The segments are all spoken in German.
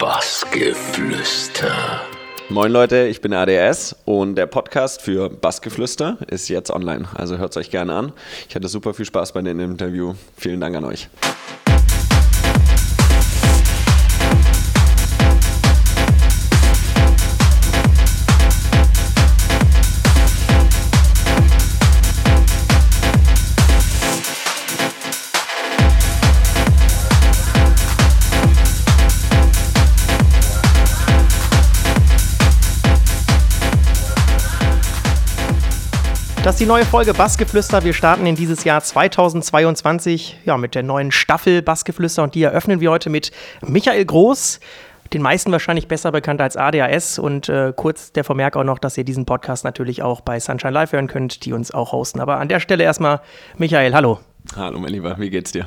Bassgeflüster. Moin Leute, ich bin ADS und der Podcast für Bassgeflüster ist jetzt online. Also hört es euch gerne an. Ich hatte super viel Spaß bei dem Interview. Vielen Dank an euch. Die neue Folge Bassgeflüster. Wir starten in dieses Jahr 2022 ja, mit der neuen Staffel Bassgeflüster und die eröffnen wir heute mit Michael Groß, den meisten wahrscheinlich besser bekannt als ADAS und äh, kurz der Vermerk auch noch, dass ihr diesen Podcast natürlich auch bei Sunshine Live hören könnt, die uns auch hosten. Aber an der Stelle erstmal Michael, hallo. Hallo, mein Lieber, wie geht's dir?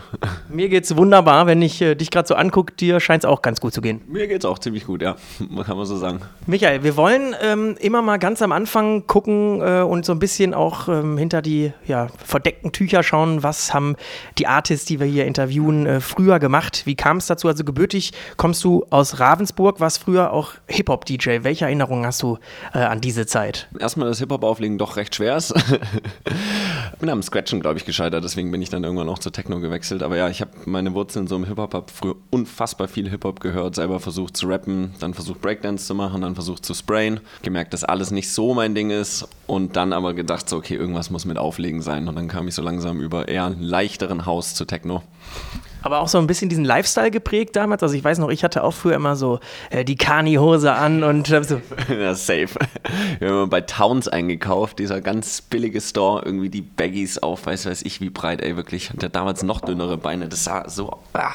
Mir geht's wunderbar. Wenn ich äh, dich gerade so angucke, dir scheint es auch ganz gut zu gehen. Mir geht's auch ziemlich gut, ja. Kann man so sagen. Michael, wir wollen ähm, immer mal ganz am Anfang gucken äh, und so ein bisschen auch ähm, hinter die ja, verdeckten Tücher schauen. Was haben die Artists, die wir hier interviewen, äh, früher gemacht? Wie kam es dazu? Also gebürtig kommst du aus Ravensburg, warst früher auch Hip-Hop-DJ. Welche Erinnerungen hast du äh, an diese Zeit? Erstmal, dass Hip-Hop-Auflegen doch recht schwer ist. bin am Scratchen, glaube ich, gescheitert, deswegen bin ich dann irgendwann auch zur Techno gewechselt. Aber ja, ich habe meine Wurzeln so im Hip-Hop, habe früher unfassbar viel Hip-Hop gehört, selber versucht zu rappen, dann versucht Breakdance zu machen, dann versucht zu sprayen, gemerkt, dass alles nicht so mein Ding ist und dann aber gedacht, so, okay, irgendwas muss mit Auflegen sein. Und dann kam ich so langsam über eher einen leichteren Haus zu Techno aber auch so ein bisschen diesen Lifestyle geprägt damals. Also ich weiß noch, ich hatte auch früher immer so äh, die Kani-Hose an und äh, so. ja, safe. Wir haben bei Towns eingekauft, dieser ganz billige Store, irgendwie die Baggies auf, weiß weiß ich wie breit, ey, wirklich. Und der damals noch dünnere Beine. Das war so, ah,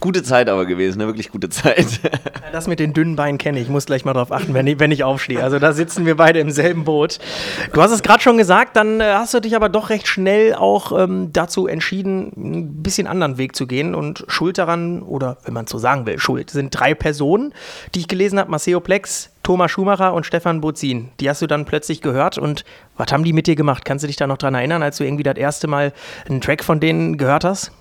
gute Zeit aber gewesen, ne? wirklich gute Zeit. das mit den dünnen Beinen kenne ich. Ich muss gleich mal drauf achten, wenn ich, wenn ich aufstehe. Also da sitzen wir beide im selben Boot. Du hast es gerade schon gesagt, dann äh, hast du dich aber doch recht schnell auch ähm, dazu entschieden, ein bisschen anderen Weg zu gehen gehen und schuld daran, oder wenn man so sagen will, schuld, sind drei Personen, die ich gelesen habe: Maceo Plex, Thomas Schumacher und Stefan Bozin. Die hast du dann plötzlich gehört und was haben die mit dir gemacht? Kannst du dich da noch dran erinnern, als du irgendwie das erste Mal einen Track von denen gehört hast?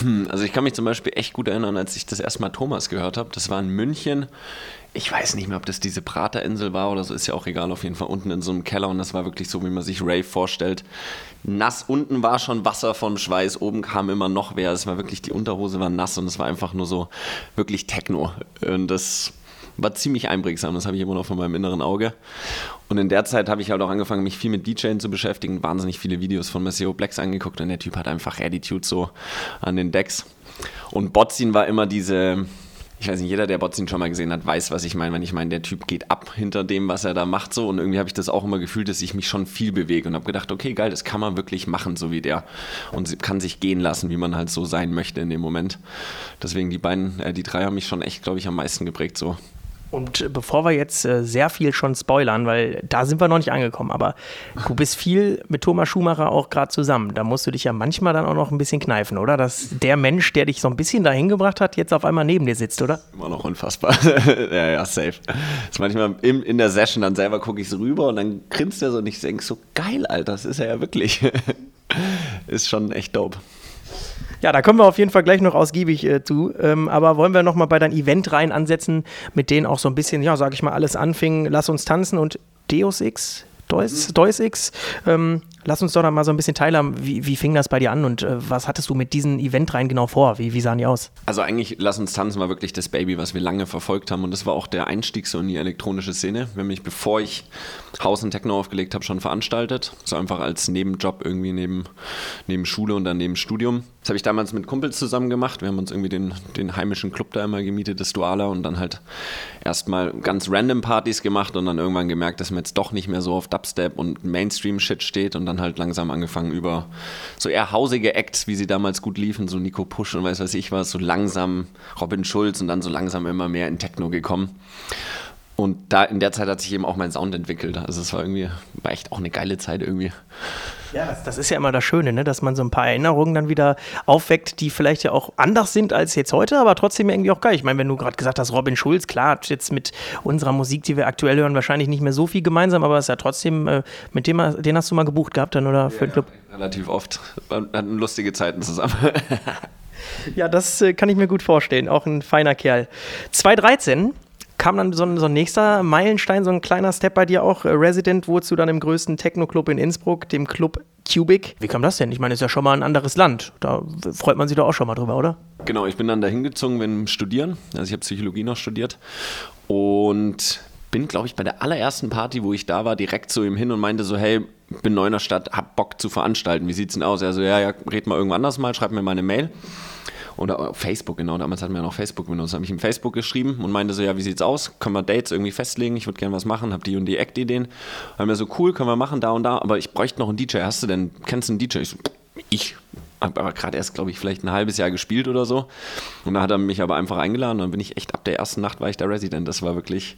Hm, also ich kann mich zum Beispiel echt gut erinnern, als ich das erste Mal Thomas gehört habe. Das war in München. Ich weiß nicht mehr, ob das diese Praterinsel war oder so, ist ja auch egal, auf jeden Fall unten in so einem Keller und das war wirklich so, wie man sich Ray vorstellt. Nass, unten war schon Wasser vom Schweiß, oben kam immer noch wer. Es war wirklich, die Unterhose war nass und es war einfach nur so wirklich Techno. Und das war ziemlich einprägsam, das habe ich immer noch von meinem inneren Auge. Und in der Zeit habe ich halt auch angefangen, mich viel mit DJing zu beschäftigen, wahnsinnig viele Videos von Maceo Blacks angeguckt und der Typ hat einfach Attitude so an den Decks. Und Botzin war immer diese, ich weiß nicht, jeder, der Botzin schon mal gesehen hat, weiß, was ich meine, wenn ich meine, der Typ geht ab hinter dem, was er da macht, so. Und irgendwie habe ich das auch immer gefühlt, dass ich mich schon viel bewege und habe gedacht, okay, geil, das kann man wirklich machen, so wie der. Und kann sich gehen lassen, wie man halt so sein möchte in dem Moment. Deswegen die beiden, äh, die drei haben mich schon echt, glaube ich, am meisten geprägt, so. Und bevor wir jetzt äh, sehr viel schon spoilern, weil da sind wir noch nicht angekommen, aber du bist viel mit Thomas Schumacher auch gerade zusammen. Da musst du dich ja manchmal dann auch noch ein bisschen kneifen, oder? Dass der Mensch, der dich so ein bisschen dahin gebracht hat, jetzt auf einmal neben dir sitzt, oder? Immer noch unfassbar. ja, ja, safe. Das ist manchmal in, in der Session, dann selber gucke ich so rüber und dann grinst er so und ich denke so, geil, Alter, das ist er ja wirklich. ist schon echt dope. Ja, da kommen wir auf jeden Fall gleich noch ausgiebig äh, zu. Ähm, aber wollen wir noch mal bei deinen Eventreihen ansetzen, mit denen auch so ein bisschen, ja, sag ich mal, alles anfing. Lass uns tanzen und Deus X, Deus, mhm. Deus X. Ähm, lass uns doch da mal so ein bisschen teilhaben. Wie, wie fing das bei dir an und äh, was hattest du mit diesen Eventreihen genau vor? Wie, wie sahen die aus? Also eigentlich Lass uns tanzen war wirklich das Baby, was wir lange verfolgt haben und das war auch der Einstieg so in die elektronische Szene. Wir haben mich, bevor ich Haus und Techno aufgelegt habe, schon veranstaltet. So einfach als Nebenjob irgendwie neben, neben Schule und dann neben Studium. Das habe ich damals mit Kumpels zusammen gemacht. Wir haben uns irgendwie den, den heimischen Club da immer gemietet, das Duala, und dann halt erstmal ganz random Partys gemacht und dann irgendwann gemerkt, dass man jetzt doch nicht mehr so auf Dubstep und Mainstream-Shit steht und dann halt langsam angefangen über so eher hausige Acts, wie sie damals gut liefen, so Nico Push und weiß was ich was, so langsam Robin Schulz und dann so langsam immer mehr in Techno gekommen. Und da in der Zeit hat sich eben auch mein Sound entwickelt. Also es war irgendwie, war echt auch eine geile Zeit irgendwie. Ja, das, das, ist ja immer das Schöne, ne? dass man so ein paar Erinnerungen dann wieder aufweckt, die vielleicht ja auch anders sind als jetzt heute, aber trotzdem irgendwie auch geil. Ich meine, wenn du gerade gesagt hast, Robin Schulz, klar, jetzt mit unserer Musik, die wir aktuell hören, wahrscheinlich nicht mehr so viel gemeinsam, aber es ist ja trotzdem, äh, mit dem, den hast du mal gebucht gehabt dann oder für ja, den Club? Relativ oft. Wir hatten lustige Zeiten zusammen. Ja, das äh, kann ich mir gut vorstellen. Auch ein feiner Kerl. 2013 kam dann so ein, so ein nächster Meilenstein, so ein kleiner Step bei dir auch. Äh, Resident wurdest du dann im größten Techno-Club in Innsbruck, dem Club Cubic. Wie kam das denn? Ich meine, ist ja schon mal ein anderes Land. Da freut man sich doch auch schon mal drüber, oder? Genau, ich bin dann da hingezogen beim Studieren. Also ich habe Psychologie noch studiert. Und bin, glaube ich, bei der allerersten Party, wo ich da war, direkt zu ihm hin und meinte so, hey, bin neu in der Stadt, hab Bock zu veranstalten. Wie sieht's denn aus? Er so, ja, ja, red mal irgendwann anders mal, schreib mir mal eine Mail. Oder Facebook, genau, damals hatten wir ja noch Facebook benutzt. Habe ich ihm Facebook geschrieben und meinte so, ja, wie sieht's aus? Können wir Dates irgendwie festlegen? Ich würde gerne was machen, habe die und die Act-Ideen. Haben wir so, cool, können wir machen, da und da, aber ich bräuchte noch einen DJ. Hast du denn, kennst du einen DJ? Ich so, ich habe aber gerade erst, glaube ich, vielleicht ein halbes Jahr gespielt oder so. Und da hat er mich aber einfach eingeladen. Und dann bin ich echt ab der ersten Nacht war ich der Resident. Das war wirklich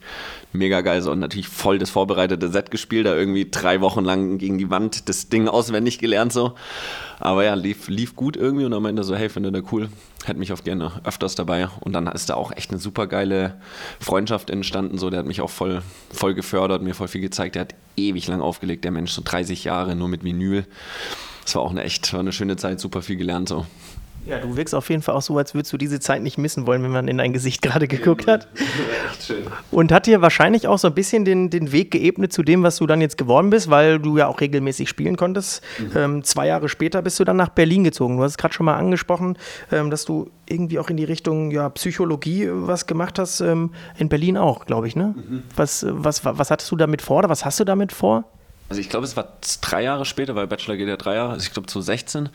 mega geil. So, und natürlich voll das vorbereitete Set gespielt, da irgendwie drei Wochen lang gegen die Wand das Ding auswendig gelernt so. Aber ja, lief, lief gut irgendwie und meinte er so, hey, finde der cool, hätte mich auch gerne öfters dabei. Und dann ist da auch echt eine super geile Freundschaft entstanden. So, der hat mich auch voll, voll gefördert, mir voll viel gezeigt. Der hat ewig lang aufgelegt, der Mensch, so 30 Jahre nur mit Vinyl. Das war auch eine echt, war eine schöne Zeit, super viel gelernt so. Ja, du wirkst auf jeden Fall auch so, als würdest du diese Zeit nicht missen wollen, wenn man in dein Gesicht gerade geguckt hat. Echt schön. Und hat dir wahrscheinlich auch so ein bisschen den, den Weg geebnet zu dem, was du dann jetzt geworden bist, weil du ja auch regelmäßig spielen konntest. Mhm. Ähm, zwei Jahre später bist du dann nach Berlin gezogen. Du hast es gerade schon mal angesprochen, ähm, dass du irgendwie auch in die Richtung ja, Psychologie was gemacht hast. Ähm, in Berlin auch, glaube ich. Ne? Mhm. Was, was, was hattest du damit vor oder was hast du damit vor? Also ich glaube, es war drei Jahre später, weil Bachelor geht ja drei Jahre, also ich glaube 2016.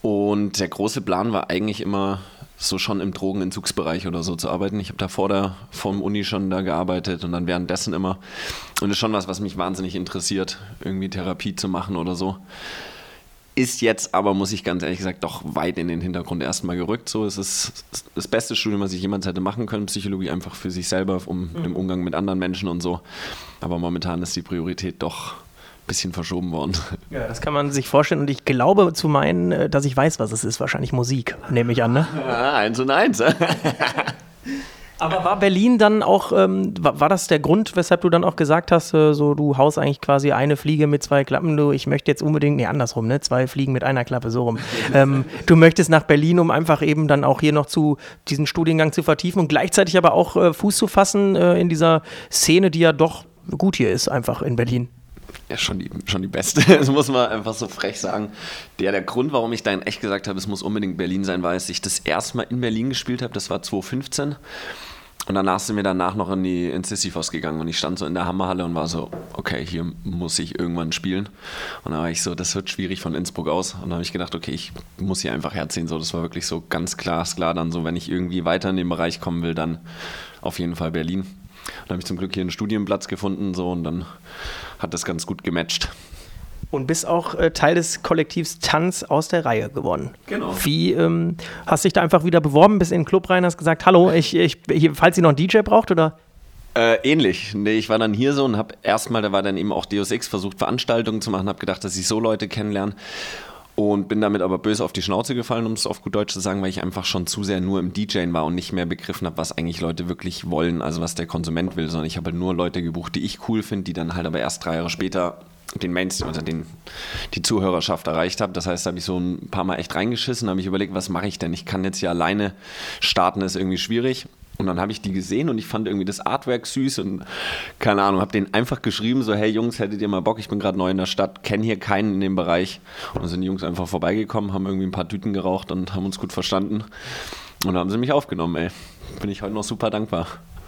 Und der große Plan war eigentlich immer so schon im Drogenentzugsbereich oder so zu arbeiten. Ich habe da vor der vom Uni schon da gearbeitet und dann währenddessen immer. Und das ist schon was, was mich wahnsinnig interessiert, irgendwie Therapie zu machen oder so. Ist jetzt aber, muss ich ganz ehrlich gesagt, doch weit in den Hintergrund erstmal gerückt. So, es ist das beste Studium, was ich jemals hätte machen können. Psychologie einfach für sich selber, um mhm. im Umgang mit anderen Menschen und so. Aber momentan ist die Priorität doch bisschen verschoben worden. Ja, das kann man sich vorstellen und ich glaube zu meinen, äh, dass ich weiß, was es ist. Wahrscheinlich Musik, nehme ich an, ne? Ja, eins und eins. Aber war Berlin dann auch, ähm, war, war, das der Grund, weshalb du dann auch gesagt hast, äh, so du haust eigentlich quasi eine Fliege mit zwei Klappen, du, ich möchte jetzt unbedingt, nee, andersrum, ne, zwei Fliegen mit einer Klappe, so rum. ähm, du möchtest nach Berlin, um einfach eben dann auch hier noch zu diesen Studiengang zu vertiefen und gleichzeitig aber auch äh, Fuß zu fassen äh, in dieser Szene, die ja doch gut hier ist, einfach in Berlin ja, schon die, schon die beste. Das muss man einfach so frech sagen. Der, der Grund, warum ich dann echt gesagt habe, es muss unbedingt Berlin sein, war, als ich das erste Mal in Berlin gespielt habe. Das war 2015. Und danach sind wir danach noch in die in Sisyphos gegangen und ich stand so in der Hammerhalle und war so, okay, hier muss ich irgendwann spielen. Und da war ich so, das wird schwierig von Innsbruck aus. Und da habe ich gedacht, okay, ich muss hier einfach herziehen. So, das war wirklich so ganz klar, klar dann so, wenn ich irgendwie weiter in den Bereich kommen will, dann auf jeden Fall Berlin. Dann habe ich zum Glück hier einen Studienplatz gefunden so und dann hat das ganz gut gematcht. Und bist auch äh, Teil des Kollektivs Tanz aus der Reihe geworden. Genau. Wie ähm, hast dich da einfach wieder beworben, bist in den Club rein, hast gesagt, hallo, ich, ich, falls ihr noch einen DJ braucht oder? Äh, ähnlich. Nee, ich war dann hier so und habe erstmal, da war dann eben auch Deus Ex versucht, Veranstaltungen zu machen, habe gedacht, dass ich so Leute kennenlerne und bin damit aber böse auf die Schnauze gefallen, um es auf gut Deutsch zu sagen, weil ich einfach schon zu sehr nur im DJing war und nicht mehr begriffen habe, was eigentlich Leute wirklich wollen, also was der Konsument will, sondern ich habe halt nur Leute gebucht, die ich cool finde, die dann halt aber erst drei Jahre später den Mainstream, also den, die Zuhörerschaft erreicht habe. Das heißt, da habe ich so ein paar Mal echt reingeschissen, habe ich überlegt, was mache ich denn? Ich kann jetzt hier alleine starten, ist irgendwie schwierig. Und dann habe ich die gesehen und ich fand irgendwie das Artwork süß und keine Ahnung, habe denen einfach geschrieben, so hey Jungs, hättet ihr mal Bock, ich bin gerade neu in der Stadt, kenne hier keinen in dem Bereich. Und dann sind die Jungs einfach vorbeigekommen, haben irgendwie ein paar Tüten geraucht und haben uns gut verstanden. Und dann haben sie mich aufgenommen, ey. Bin ich heute noch super dankbar.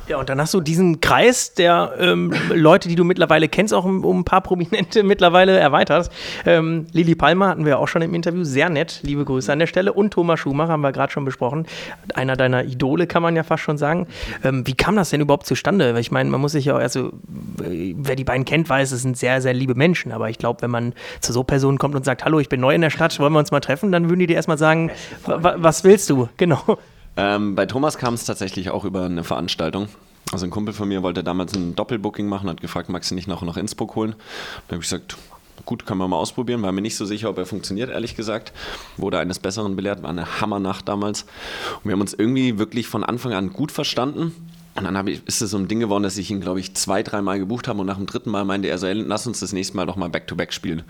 Ja, und dann hast du diesen Kreis der ähm, Leute, die du mittlerweile kennst, auch um, um ein paar Prominente mittlerweile erweitert. Ähm, Lili Palmer hatten wir auch schon im Interview, sehr nett, liebe Grüße an der Stelle. Und Thomas Schumacher haben wir gerade schon besprochen, einer deiner Idole, kann man ja fast schon sagen. Ähm, wie kam das denn überhaupt zustande? Weil ich meine, man muss sich ja auch, also wer die beiden kennt, weiß, es sind sehr, sehr liebe Menschen. Aber ich glaube, wenn man zu so Personen kommt und sagt, hallo, ich bin neu in der Stadt, wollen wir uns mal treffen, dann würden die dir erstmal sagen, was willst du? Genau. Ähm, bei Thomas kam es tatsächlich auch über eine Veranstaltung. Also ein Kumpel von mir wollte damals ein Doppelbooking machen, hat gefragt, magst du nicht noch nach Innsbruck holen? Da habe ich gesagt, gut, können wir mal ausprobieren. War mir nicht so sicher, ob er funktioniert, ehrlich gesagt. Wurde eines Besseren belehrt, war eine Hammernacht damals. Und wir haben uns irgendwie wirklich von Anfang an gut verstanden. Und dann ich, ist es so ein Ding geworden, dass ich ihn, glaube ich, zwei, dreimal gebucht habe und nach dem dritten Mal meinte er so, lass uns das nächste Mal doch mal Back-to-Back -back spielen.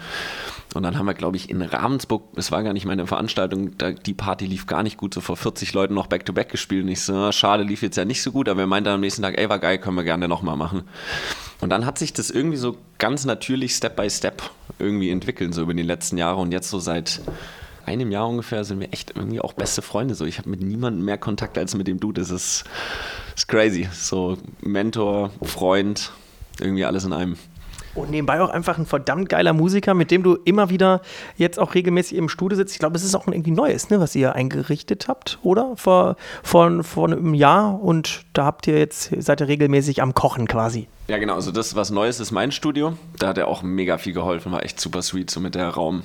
Und dann haben wir, glaube ich, in Ravensburg, es war gar nicht meine Veranstaltung, da, die Party lief gar nicht gut, so vor 40 Leuten noch Back-to-Back -back gespielt. Und ich so, ah, schade, lief jetzt ja nicht so gut, aber er meinte am nächsten Tag, ey, war geil, können wir gerne nochmal machen. Und dann hat sich das irgendwie so ganz natürlich Step by Step irgendwie entwickelt, so über die letzten Jahre und jetzt so seit einem Jahr ungefähr sind wir echt irgendwie auch beste Freunde. So, ich habe mit niemandem mehr Kontakt als mit dem Dude. Das ist, ist crazy. So Mentor, Freund, irgendwie alles in einem. Und nebenbei auch einfach ein verdammt geiler Musiker, mit dem du immer wieder jetzt auch regelmäßig im Studio sitzt. Ich glaube, es ist auch irgendwie Neues, ne, was ihr eingerichtet habt, oder? Vor, vor, vor einem Jahr und da habt ihr jetzt, seid ihr regelmäßig am Kochen quasi. Ja, genau. Also das, was Neues ist mein Studio. Da hat er auch mega viel geholfen, war echt super sweet, so mit der Raum.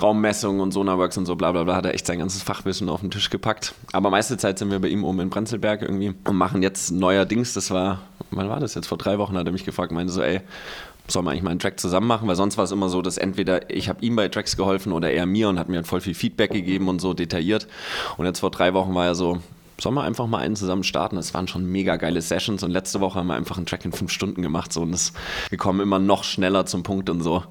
Raummessung und Sonarworks und so bla bla bla, hat er echt sein ganzes Fachwissen auf den Tisch gepackt. Aber meiste Zeit sind wir bei ihm oben in Prenzlberg irgendwie und machen jetzt neuerdings, das war, wann war das jetzt? Vor drei Wochen hat er mich gefragt, meinte so, ey, soll man eigentlich mal einen Track zusammen machen, weil sonst war es immer so, dass entweder ich habe ihm bei Tracks geholfen oder er mir und hat mir halt voll viel Feedback gegeben und so detailliert. Und jetzt vor drei Wochen war er so, sollen wir einfach mal einen zusammen starten? Es waren schon mega geile Sessions und letzte Woche haben wir einfach einen Track in fünf Stunden gemacht so und das, wir kommen immer noch schneller zum Punkt und so.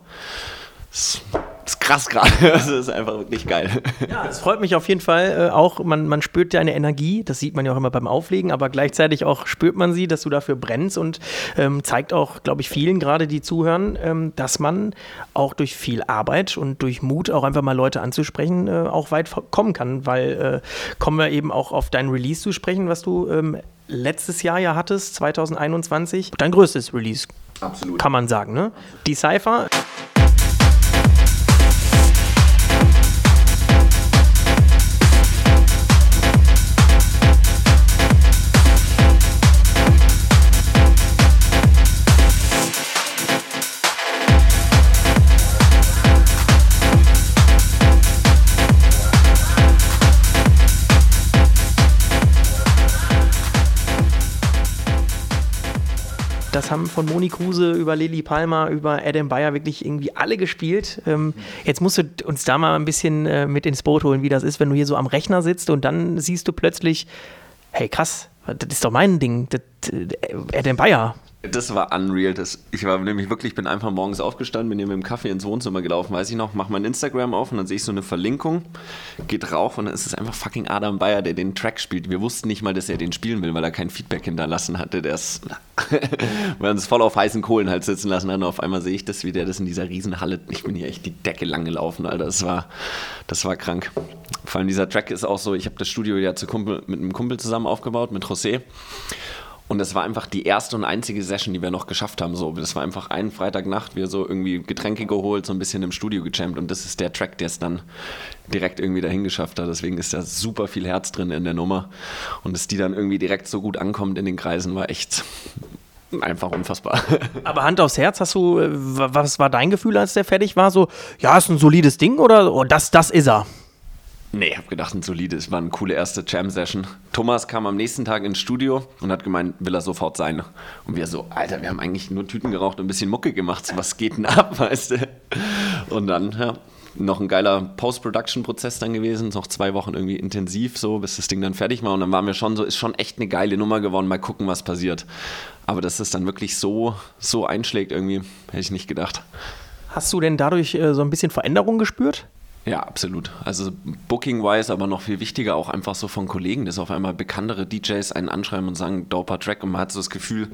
Das ist krass gerade. Das ist einfach wirklich geil. Ja, es freut mich auf jeden Fall äh, auch. Man, man spürt deine Energie. Das sieht man ja auch immer beim Auflegen, aber gleichzeitig auch spürt man sie, dass du dafür brennst und ähm, zeigt auch, glaube ich, vielen gerade, die zuhören, ähm, dass man auch durch viel Arbeit und durch Mut auch einfach mal Leute anzusprechen äh, auch weit kommen kann. Weil äh, kommen wir eben auch auf dein Release zu sprechen, was du ähm, letztes Jahr ja hattest, 2021. Dein größtes Release. Absolut. Kann man sagen, ne? Die Cypher. Das haben von Moni Kruse über Lili Palmer, über Adam Bayer wirklich irgendwie alle gespielt. Ähm, jetzt musst du uns da mal ein bisschen äh, mit ins Boot holen, wie das ist, wenn du hier so am Rechner sitzt und dann siehst du plötzlich, hey krass, das ist doch mein Ding, das, äh, Adam Bayer. Das war unreal. Das, ich war nämlich wirklich, bin einfach morgens aufgestanden, bin hier mit dem Kaffee ins Wohnzimmer gelaufen, weiß ich noch, mach mein Instagram auf und dann sehe ich so eine Verlinkung, geht rauf und dann ist es einfach fucking Adam Bayer, der den Track spielt. Wir wussten nicht mal, dass er den spielen will, weil er kein Feedback hinterlassen hatte. Der ist, wir uns voll auf heißen Kohlen halt sitzen lassen und auf einmal sehe ich das, wie der das in dieser Riesenhalle, ich bin hier echt die Decke lang gelaufen, Alter. Das war, das war krank. Vor allem dieser Track ist auch so, ich habe das Studio ja zu Kumpel, mit einem Kumpel zusammen aufgebaut, mit José. Und das war einfach die erste und einzige Session, die wir noch geschafft haben. So, das war einfach ein Freitagnacht, wir so irgendwie Getränke geholt, so ein bisschen im Studio gechampt. Und das ist der Track, der es dann direkt irgendwie dahin geschafft hat. Deswegen ist da super viel Herz drin in der Nummer. Und dass die dann irgendwie direkt so gut ankommt in den Kreisen, war echt einfach unfassbar. Aber Hand aufs Herz, hast du, äh, was war dein Gefühl, als der fertig war? So, ja, ist ein solides Ding oder oh, das, das ist er? Nee, ich habe gedacht, ein solides, war eine coole erste Jam-Session. Thomas kam am nächsten Tag ins Studio und hat gemeint, will er sofort sein. Und wir so, Alter, wir haben eigentlich nur Tüten geraucht und ein bisschen Mucke gemacht. Was geht denn ab, weißt du? Und dann, ja, noch ein geiler Post-Production-Prozess dann gewesen, noch zwei Wochen irgendwie intensiv, so bis das Ding dann fertig war. Und dann waren wir schon so, ist schon echt eine geile Nummer geworden. Mal gucken, was passiert. Aber dass es dann wirklich so, so einschlägt, irgendwie, hätte ich nicht gedacht. Hast du denn dadurch äh, so ein bisschen Veränderung gespürt? Ja, absolut. Also Booking-wise, aber noch viel wichtiger auch einfach so von Kollegen, dass auf einmal bekanntere DJs einen anschreiben und sagen, doper Track und man hat so das Gefühl,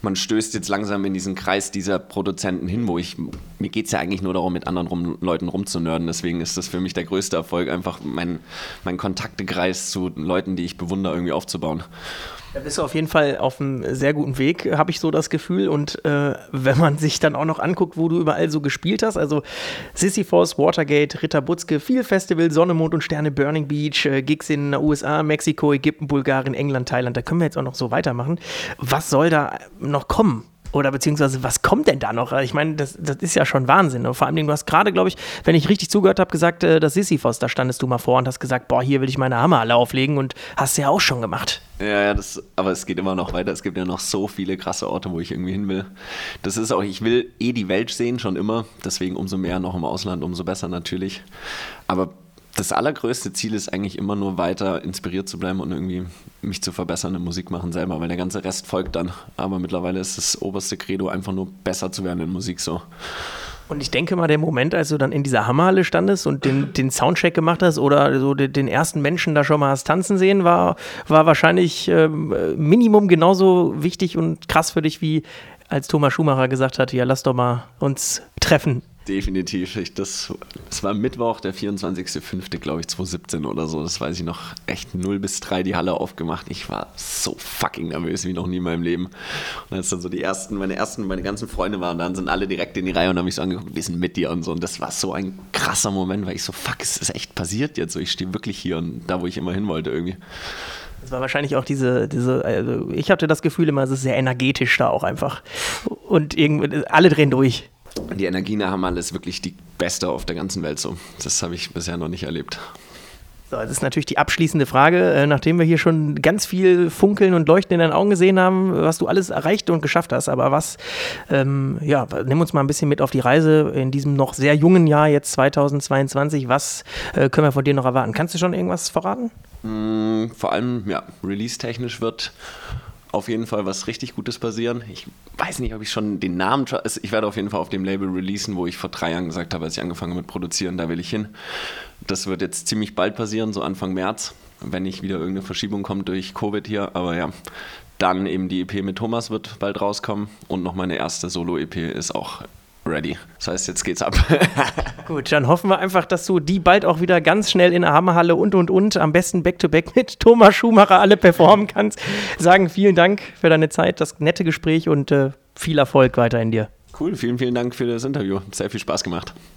man stößt jetzt langsam in diesen Kreis dieser Produzenten hin, wo ich, mir geht es ja eigentlich nur darum, mit anderen rum, Leuten rumzunörden, deswegen ist das für mich der größte Erfolg, einfach mein, mein Kontaktekreis zu Leuten, die ich bewundere, irgendwie aufzubauen. Da bist du auf jeden Fall auf einem sehr guten Weg, habe ich so das Gefühl. Und äh, wenn man sich dann auch noch anguckt, wo du überall so gespielt hast, also Sisyphos, Watergate, Ritter Butzke, viel Festival, Sonne, Mond und Sterne, Burning Beach, äh, Gigs in den USA, Mexiko, Ägypten, Bulgarien, England, Thailand, da können wir jetzt auch noch so weitermachen. Was soll da noch kommen? Oder beziehungsweise, was kommt denn da noch? Ich meine, das, das ist ja schon Wahnsinn. Und vor allem, du hast gerade, glaube ich, wenn ich richtig zugehört habe, gesagt, äh, das Sisyphos, da standest du mal vor und hast gesagt, boah, hier will ich meine Hammer alle auflegen und hast ja auch schon gemacht. Ja, ja, das, aber es geht immer noch weiter. Es gibt ja noch so viele krasse Orte, wo ich irgendwie hin will. Das ist auch, ich will eh die Welt sehen, schon immer. Deswegen umso mehr noch im Ausland, umso besser natürlich. Aber das allergrößte Ziel ist eigentlich immer nur weiter inspiriert zu bleiben und irgendwie mich zu verbessern im Musikmachen selber, weil der ganze Rest folgt dann. Aber mittlerweile ist das oberste Credo einfach nur besser zu werden in Musik so. Und ich denke mal, der Moment, als du dann in dieser Hammerhalle standest und den, den Soundcheck gemacht hast oder so den, den ersten Menschen da schon mal hast tanzen sehen, war, war wahrscheinlich ähm, Minimum genauso wichtig und krass für dich, wie als Thomas Schumacher gesagt hat, ja, lass doch mal uns treffen Definitiv. Ich, das, das war Mittwoch, der 24.05., glaube ich, 2017 oder so. Das weiß ich noch. Echt 0 bis 3 die Halle aufgemacht. Ich war so fucking nervös wie noch nie in meinem Leben. Und als dann so die ersten, meine ersten, meine ganzen Freunde waren, dann sind alle direkt in die Reihe und haben mich so angeguckt, wir sind mit dir und so. Und das war so ein krasser Moment, weil ich so, fuck, es ist echt passiert jetzt. So, ich stehe wirklich hier und da, wo ich immer hin wollte irgendwie. Das war wahrscheinlich auch diese, diese also ich hatte das Gefühl immer, es ist sehr energetisch da auch einfach. Und irgendwie, alle drehen durch. Die Energie nach Hamal ist wirklich die beste auf der ganzen Welt so. Das habe ich bisher noch nicht erlebt. So, das ist natürlich die abschließende Frage. Äh, nachdem wir hier schon ganz viel Funkeln und Leuchten in deinen Augen gesehen haben, was du alles erreicht und geschafft hast, aber was, ähm, ja, nimm uns mal ein bisschen mit auf die Reise in diesem noch sehr jungen Jahr, jetzt 2022. Was äh, können wir von dir noch erwarten? Kannst du schon irgendwas verraten? Mm, vor allem, ja, release-technisch wird auf jeden Fall was richtig Gutes passieren. Ich weiß nicht, ob ich schon den Namen, ich werde auf jeden Fall auf dem Label releasen, wo ich vor drei Jahren gesagt habe, als ich angefangen habe mit Produzieren, da will ich hin. Das wird jetzt ziemlich bald passieren, so Anfang März, wenn nicht wieder irgendeine Verschiebung kommt durch Covid hier. Aber ja, dann eben die EP mit Thomas wird bald rauskommen und noch meine erste Solo-EP ist auch ready. Das heißt, jetzt geht's ab. Gut, dann hoffen wir einfach, dass du die bald auch wieder ganz schnell in der Hammerhalle und und und am besten back-to-back mit Thomas Schumacher alle performen kannst. Sagen vielen Dank für deine Zeit, das nette Gespräch und äh, viel Erfolg weiter in dir. Cool, vielen, vielen Dank für das Interview. Sehr viel Spaß gemacht.